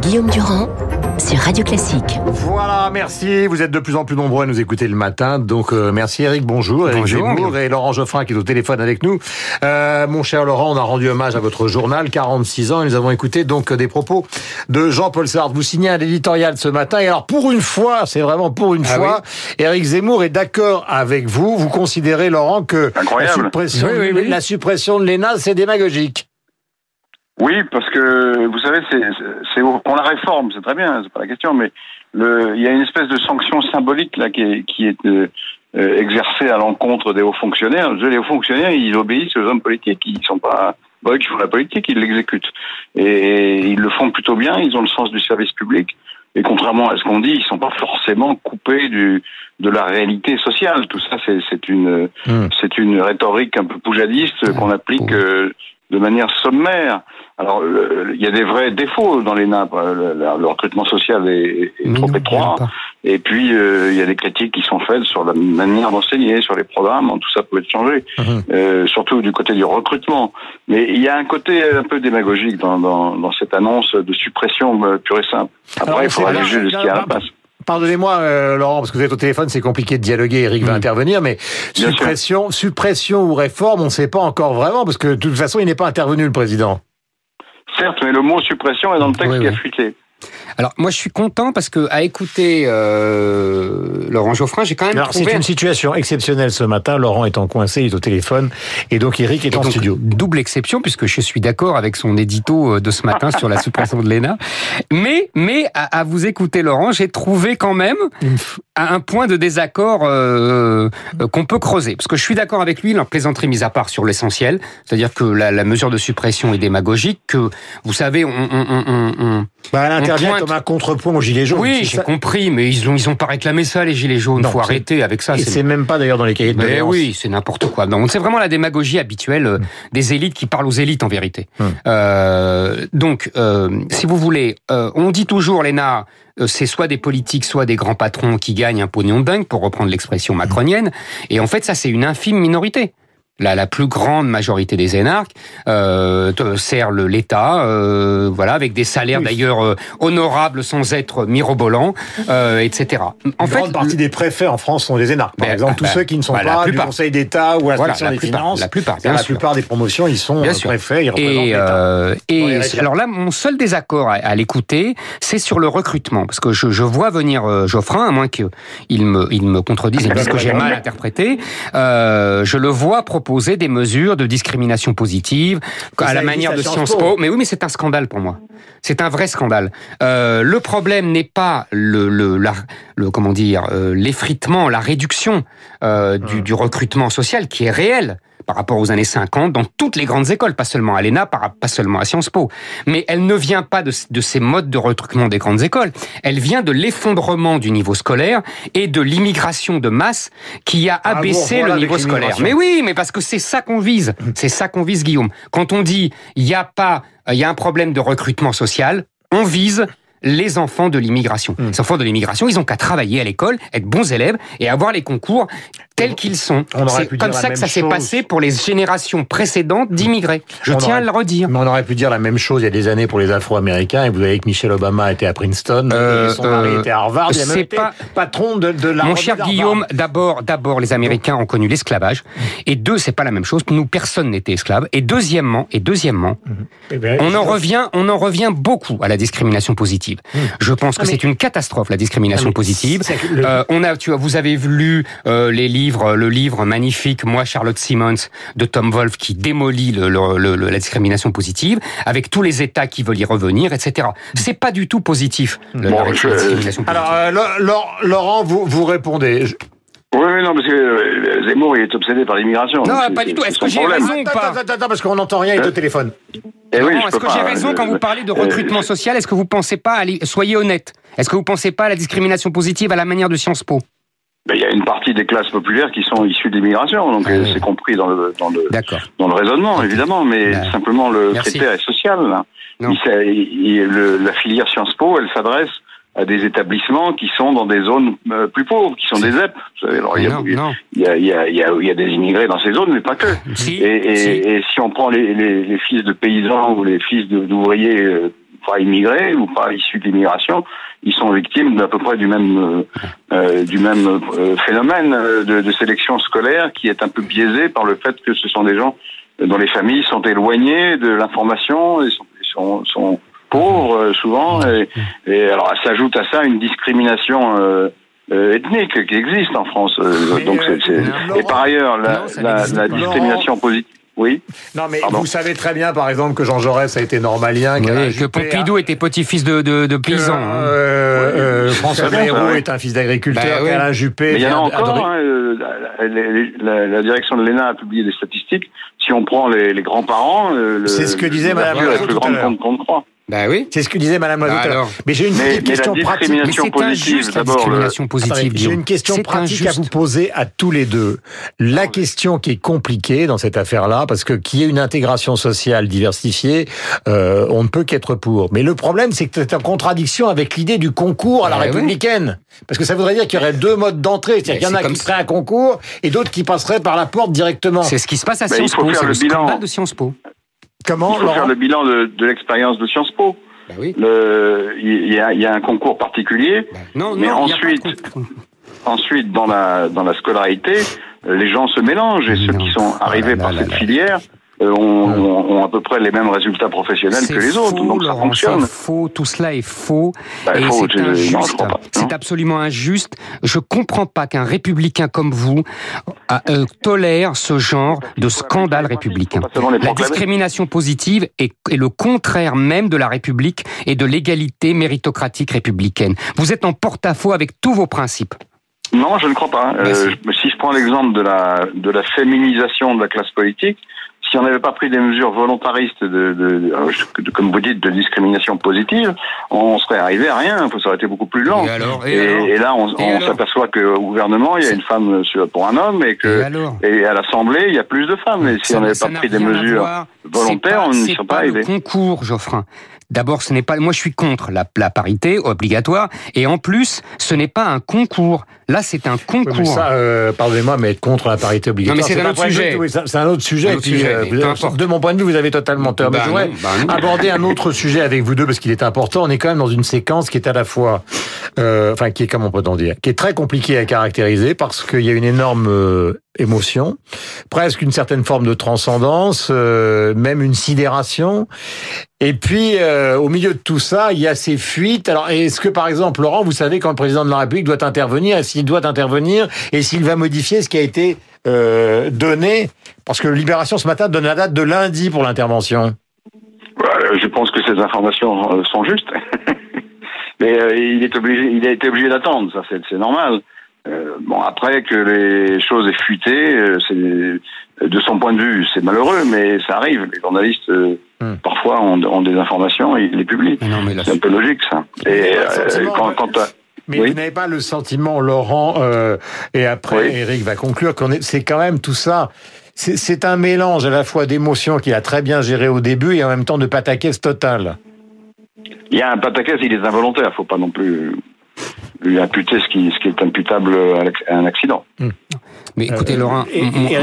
Guillaume Durand sur Radio Classique. Voilà, merci. Vous êtes de plus en plus nombreux à nous écouter le matin. Donc, euh, merci Eric, bonjour. Eric Bonjour. Zemmour et Laurent Geoffrin qui est au téléphone avec nous. Euh, mon cher Laurent, on a rendu hommage à votre journal, 46 ans, et nous avons écouté donc des propos de Jean-Paul Sartre. Vous signez un éditorial ce matin. Et alors, pour une fois, c'est vraiment pour une Ah fois, Eric Zemmour est d'accord avec vous. Vous considérez, Laurent, que la suppression, Oui, oui, oui. la suppression de l'ENA, c'est démagogique. Oui, parce que vous savez, c'est c'est qu'on la réforme, c'est très bien, c'est pas la question, mais le, il y a une espèce de sanction symbolique là qui est, qui est euh, exercée à l'encontre des hauts fonctionnaires. Les hauts fonctionnaires, ils obéissent aux hommes politiques, ils sont pas eux qui font la politique, ils l'exécutent et ils le font plutôt bien. Ils ont le sens du service public et contrairement à ce qu'on dit, ils sont pas forcément coupés du de la réalité sociale. Tout ça, c'est c'est une Hmm. c'est une rhétorique un peu poujadiste qu'on applique euh, de manière sommaire. Alors, le- il y a des vrais défauts dans les nappes. Le, le- recrutement social est, trop non, étroit. Et puis, euh, il y a des critiques qui sont faites sur la manière d'enseigner, sur les programmes. Tout ça peut être changé, euh, surtout du côté du recrutement. Mais il y a un côté un peu démagogique dans, dans, dans cette annonce de suppression euh, pure et simple. Après, Alors, il faudra juger de ce qu'il y a à la place. Pardonnez-moi, euh, Laurent, parce que vous êtes au téléphone, c'est compliqué de dialoguer. Eric va Mm. intervenir, mais Bien sûr. suppression, suppression ou réforme, on ne sait pas encore vraiment, parce que de toute façon, il n'est pas intervenu, le président. Certes, mais le mot suppression est dans le texte Oui, qui a oui. fuité. Alors moi je suis content parce que à écouter euh, Laurent Geoffrin, j'ai quand même Alors, c'est trouvé une situation exceptionnelle ce matin. Laurent étant coincé, il est au téléphone, et donc Eric est Et en donc, studio. Double exception puisque je suis d'accord avec son édito euh, de ce matin sur la suppression de l'ENA. Mais mais à, à vous écouter Laurent, j'ai trouvé quand même un point de désaccord euh, euh, qu'on peut creuser parce que je suis d'accord avec lui, la plaisanterie mise à part sur l'essentiel, c'est-à-dire que la, la mesure de suppression est démagogique, que vous savez on, on, on, on- on- Bah, intervient pointe- comme un contrepoint aux Gilets jaunes. oui j'ai ça. compris, mais ils ont ils ont pas réclamé ça les gilets jaunes, Non, faut arrêter avec ça. Et c'est- même pas d'ailleurs dans les cahiers de mais oui, c'est n'importe quoi. Donc c'est vraiment la démagogie habituelle euh, des élites qui parlent aux élites en vérité. Hmm. Euh, donc, euh, si vous voulez, euh, on dit toujours, Léna, euh, c'est soit des politiques, soit des grands patrons qui gagnent un pognon de dingue, pour reprendre l'expression macronienne. Et en fait, ça, c'est une infime minorité. La, la plus grande majorité des énarques euh, sert l'État, euh, voilà, avec des salaires Oui. d'ailleurs euh, honorables sans être mirobolants, euh, etc. En Une grande partie des préfets en France sont des énarques. Par Ben, exemple, ah, tous ben, ceux qui ne sont la pas du. Conseil d'État ou à Voilà, l'inspection la des plupart, finances. la plupart, bien la sûr. plupart des promotions, ils sont Bien euh, préfets, ils représentent Et, euh, et alors là, mon seul désaccord à, à l'écouter, c'est sur le recrutement, parce que je, je vois venir euh, Geoffrin, à moins qu'il me, il me contredise et me dise que j'ai mal interprété, euh, je le vois proposer des mesures de discrimination positive, à la manière de Sciences Po. Po. Mais oui, mais c'est un scandale pour moi. C'est un vrai scandale. Euh, le problème n'est pas le, le, la- le comment dire, euh, l'effritement, la réduction euh, Hum. du, du recrutement social qui est réel par rapport aux années 50 dans toutes les grandes écoles, pas seulement à l'ENA, pas seulement à Sciences Po. Mais elle ne vient pas de, de ces modes de recrutement des grandes écoles. Elle vient de l'effondrement du niveau scolaire et de l'immigration de masse qui a Ah, abaissé bon, voilà, le niveau scolaire. Mais oui, mais parce que c'est ça qu'on vise. C'est ça qu'on vise, Guillaume. Quand on dit il y a pas, il y a un problème de recrutement social, on vise les enfants de l'immigration. Hmm. Les enfants de l'immigration, ils ont qu'à travailler à l'école, être bons élèves et avoir les concours tels qu'ils sont. C'est comme ça que ça s'est passé pour les générations précédentes d'immigrés. Je On tiens à le redire. Mais on aurait pu dire la même chose il y a des années pour les Afro-Américains. Et vous voyez que Michelle Obama a été à Princeton, Euh, et son mari euh, était à Harvard. Il a même été pas- patron de, de la Mon cher. Guillaume, d'abord, d'abord, les Américains ont connu l'esclavage. Et deux, c'est pas la même chose. Nous, personne n'était esclave. Et deuxièmement, et deuxièmement, Eh ben, on en revient, on en revient beaucoup à la discrimination positive. Je pense que Ah, mais- c'est une catastrophe la discrimination Ah, positive. que Euh, on a, tu vois, vous avez lu euh, les livres, le livre magnifique Moi Charlotte Simmons de Tom Wolfe qui démolit le, le- le- le- la discrimination positive avec tous les États qui veulent y revenir, etc. C'est pas du tout positif le- Bon, la je- discrimination positive. Alors, euh, Laurent, vous, vous répondez. Je- Oui, oui, non, parce que euh, Zemmour, il est obsédé par l'immigration. Non, pas du tout. Est-ce que j'ai raison ou Attends, pas attends, attends, parce qu'on n'entend rien avec le téléphone. Eh oui, est-ce que j'ai raison euh, quand vous parlez de euh, recrutement social? Est-ce que vous pensez pas à Soyez honnête. Est-ce que vous pensez pas à la discrimination positive à la manière de Sciences Po? Ben, Il y a une partie des classes populaires qui sont issues d'immigration, donc Ah oui. c'est compris dans le, dans le, dans le raisonnement, évidemment, mais Ben, simplement le merci. critère est social. Il il- le- la filière Sciences Po, elle s'adresse à des établissements qui sont dans des zones euh, plus pauvres, qui sont des ZEP. Il, y a, des immigrés dans ces zones, mais pas que. Si, Et, et, si. et si on prend les, les, les fils de paysans ou les fils d'ouvriers euh, pas immigrés ou pas issus de l'immigration, ils sont victimes d'à peu près du même euh, du même phénomène de, de, sélection scolaire qui est un peu biaisé par le fait que ce sont des gens dont les familles sont éloignées de l'information et sont, sont, sont pauvres souvent et, et alors s'ajoute à ça une discrimination euh, ethnique qui existe en France. Euh, donc c'est, et par ailleurs, la, la, la discrimination positive. Oui. Non, mais vous savez très bien, par exemple, que Jean Jaurès a été normalien, oui, que Pompidou était petit-fils de, de, de paysan. Hein. Euh, euh, François Bayrou est un fils d'agriculteur, bah, Alain Juppé. Mais il y en a encore. Hein, euh, la, la, direction de l'ENA a publié des statistiques. Si on prend les, les grands-parents, c'est ce que disait Madame la plus grande qu'on croit. Bah oui. C'est ce que disait Madame Loiseau. Bah mais j'ai une petite question pratique. Mais c'est injuste la discrimination positive. J'ai une question pratique à vous poser à tous les deux. La question qui est compliquée dans cette affaire-là, parce que qui est une intégration sociale diversifiée, euh, on ne peut qu'être pour. Mais le problème, c'est que c'est en contradiction avec l'idée du concours à la bah républicaine. Parce que ça voudrait dire qu'il y aurait deux modes d'entrée. C'est-à-dire qu'il y en a qui feraient un concours et d'autres qui passeraient par la porte directement. C'est ce qui se passe à Sciences Po. C'est le, bilan de Sciences Po. Comment Il faut faire le bilan de, de l'expérience de Sciences Po. Bah oui. Il y, a, y, a, un concours particulier, bah, non, mais ensuite, ensuite dans la dans la scolarité, les gens se mélangent et ceux qui sont arrivés par cette filière euh, ont, ont, à peu près les mêmes résultats professionnels que les autres. donc ça fonctionne. faux, tout cela est faux. Bah, et c'est injuste. C'est absolument injuste. Je comprends pas qu'un républicain comme vous euh, tolère ce genre de scandale républicain. La discrimination positive est, est, le contraire même de la République et de l'égalité méritocratique républicaine. Vous êtes en porte-à-faux avec tous vos principes. Non, je ne crois pas. Euh, si je prends l'exemple de la, de la féminisation de la classe politique, si on n'avait pas pris des mesures volontaristes de, de, de, comme vous dites, de discrimination positive, on serait arrivé à rien. Ça aurait été beaucoup plus lent. Et, alors, et, là, on, on s'aperçoit qu'au gouvernement, il y a une femme pour un homme et que et, à l'Assemblée, il y a plus de femmes. Et si on n'avait pas pris des mesures volontaires, on n'y serait pas, arrivé. concours, Geoffrin. D'abord, ce n'est pas. Moi, je suis contre la, la, parité obligatoire, et en plus, ce n'est pas un concours. Là, c'est un concours. mais ça, euh, pardonnez-moi, mais être contre la parité obligatoire, non, mais c'est un, autre sujet. C'est un autre sujet. Euh, de mon point de vue, vous avez totalement tort. mais bah je voudrais bah aborder un autre sujet avec vous deux parce qu'il est important. On est quand même dans une séquence qui est à la fois, euh, enfin, qui est comment peut-on dire, qui est très compliquée à caractériser parce qu'il y a une énorme euh, émotion, presque une certaine forme de transcendance, euh, même une sidération. Et puis, euh, au milieu de tout ça, il y a ces fuites. Alors, est-ce que, par exemple, Laurent, vous savez quand le président de la République doit intervenir, s'il doit intervenir, et s'il va modifier ce qui a été euh, donné? Parce que Libération, ce matin, donne la date de lundi pour l'intervention. Je pense que ces informations sont justes. Mais il est obligé, il a été obligé d'attendre, ça c'est normal. Euh, bon, après que les choses aient fuité, euh, c'est de son point de vue, c'est malheureux, mais ça arrive. Les journalistes euh, hmm. parfois ont, ont, des informations et ils les publient. C'est un peu logique ça. Et quand, quand mais vous n'avez pas le sentiment, Laurent, et après Eric va conclure, qu'on est, c'est quand même tout ça. C'est un mélange à la fois d'émotions qu'il a très bien géré au début et en même temps de pataquès total. Il y a un pataquès, il est involontaire, faut pas non plus lui imputer ce qui, ce qui est imputable à un accident. Hmm. Mais écoutez, euh, Laurent,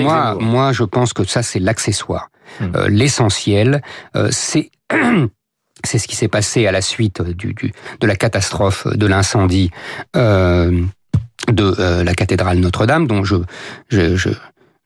moi, moi, je pense que ça, c'est l'accessoire. Hmm. Euh, l'essentiel, euh, c'est c'est ce qui s'est passé à la suite du, du, de la catastrophe de l'incendie euh, de la cathédrale Notre-Dame, dont je, je, je,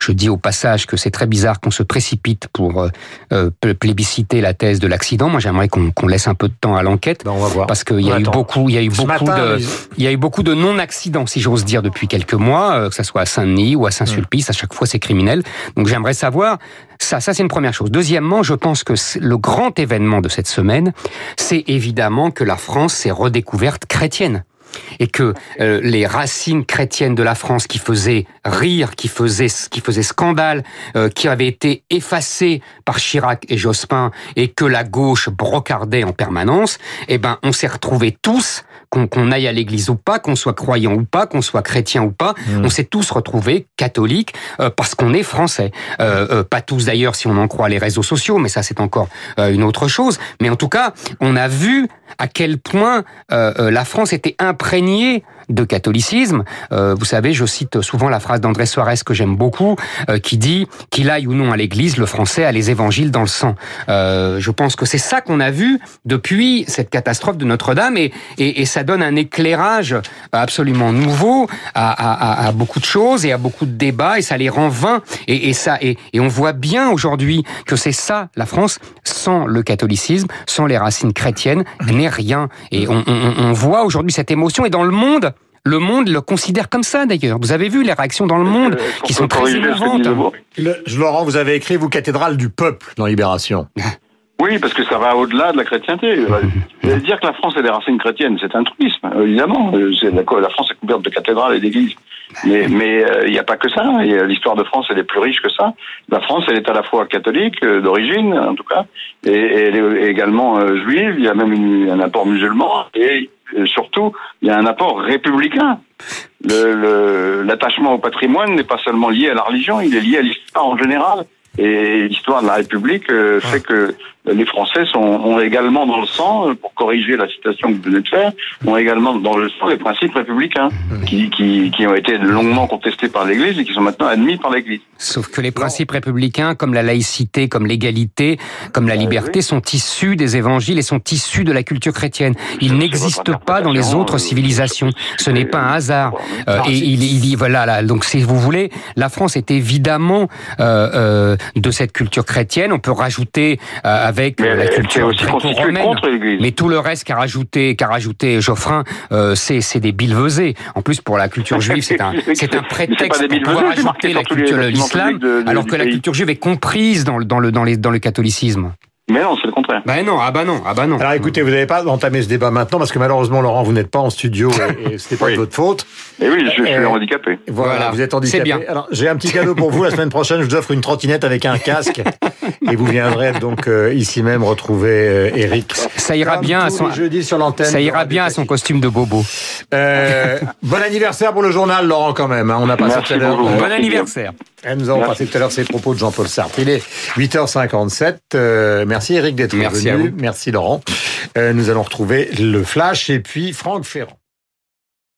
je dis au passage que c'est très bizarre qu'on se précipite pour euh, euh plébisciter la thèse de l'accident. Moi, j'aimerais qu'on laisse un peu de temps à l'enquête, ben, parce qu'il y a eu beaucoup, il y a eu beaucoup de, il y a eu beaucoup de non-accidents, si j'ose dire, depuis quelques mois, euh, que ça soit à Saint-Denis ou à Saint-Sulpice. À chaque fois, c'est criminel. Donc, j'aimerais savoir ça. Ça, c'est une première chose. Deuxièmement, je pense que le grand événement de cette semaine, c'est évidemment que la France s'est redécouverte chrétienne et que euh, les racines chrétiennes de la France qui faisaient rire, qui faisaient, qui faisaient scandale, euh, qui avaient été effacées par Chirac et Jospin et que la gauche brocardait en permanence, eh ben on s'est retrouvés tous qu'on aille à l'église ou pas, qu'on soit croyant ou pas, qu'on soit chrétien ou pas, mmh. on s'est tous retrouvés catholiques euh, parce qu'on est français. pas tous d'ailleurs si on en croit les réseaux sociaux, mais ça c'est encore une autre chose. Mais en tout cas, on a vu à quel point la France était imprégnée de catholicisme. Euh, vous savez, je cite souvent la phrase d'André Soares que j'aime beaucoup, euh, qui dit qu'il aille ou non à l'église, le français a les évangiles dans le sang. Euh, je pense que c'est ça qu'on a vu depuis cette catastrophe de Notre-Dame et, et, et, ça donne un éclairage absolument nouveau à, à, à, beaucoup de choses et à beaucoup de débats et ça les rend vains et, et ça et, et on voit bien aujourd'hui que c'est ça la France sans le catholicisme, sans les racines chrétiennes n'est rien et on, on, on voit aujourd'hui cette émotion et dans le monde le monde le considère comme ça d'ailleurs. Vous avez vu les réactions dans le monde euh, qui sont très émouvantes. Laurent, vous avez écrit, vous, cathédrale du peuple dans Libération. Oui, parce que ça va au-delà de la chrétienté. dire que la France a des racines chrétiennes, c'est un truisme, évidemment. La France est couverte de cathédrales et d'églises. Mais mais euh, il n'y a pas que ça. L'histoire de France, elle est plus riche que ça. La France, elle est à la fois catholique euh, d'origine, en tout cas, et, et elle est également juive. Il y a même une, un apport musulman et surtout, il y a un apport républicain. L'attachement au patrimoine n'est pas seulement lié à la religion, il est lié à l'histoire en général. Et l'histoire de la République euh, fait que les Français sont, ont également dans le sang, euh, pour corriger la citation que vous venez de faire, ont également dans le sang les principes républicains qui, qui, qui ont été longuement contestés par l'Église et qui sont maintenant admis par l'Église. Sauf que les principes républicains, comme la laïcité, comme l'égalité, comme la liberté, oui. sont issus des évangiles et sont issus de la culture chrétienne. Ils n'existent pas dans les autres civilisations. Ce n'est pas un hasard. Euh, et il, il, voilà, là, donc si vous voulez, la France est évidemment euh, euh, de cette culture chrétienne. On peut rajouter euh, avec mais la culture aussi romaine mais tout le reste qu'a rajouté, qu'a rajouté Geoffrin, euh, c'est des bilvesés. En plus, pour la culture juive, c'est un, c'est un prétexte pour pouvoir rajouter la culture l'islam, alors que la culture juive est comprise dans, dans, le, dans, les, dans le catholicisme. Mais non, c'est le contraire. Ben non, ah bah non, ah bah non. Alors écoutez, vous n'avez pas entamé ce débat maintenant parce que malheureusement, Laurent, vous n'êtes pas en studio et, et c'était pas oui. de votre faute. Et oui, je, je suis euh, handicapé. Voilà, voilà, vous êtes handicapé. bien. Alors j'ai un petit cadeau pour vous. La semaine prochaine, je vous offre une trottinette avec un casque et vous viendrez donc euh, ici même retrouver euh, Eric. Ça ira Comme bien à son jeudi sur l'antenne. Ça ira bien à son costume de bobo. Euh, bon anniversaire pour le journal, Laurent, quand même. Hein. On a passé tout à l'heure. Bon anniversaire. Nous avons passé tout à l'heure ces propos de Jean-Paul Sartre. Il est 8h57. Euh, merci Eric d'être venu. Merci Laurent. Euh, nous allons retrouver le flash et puis Franck Ferrand.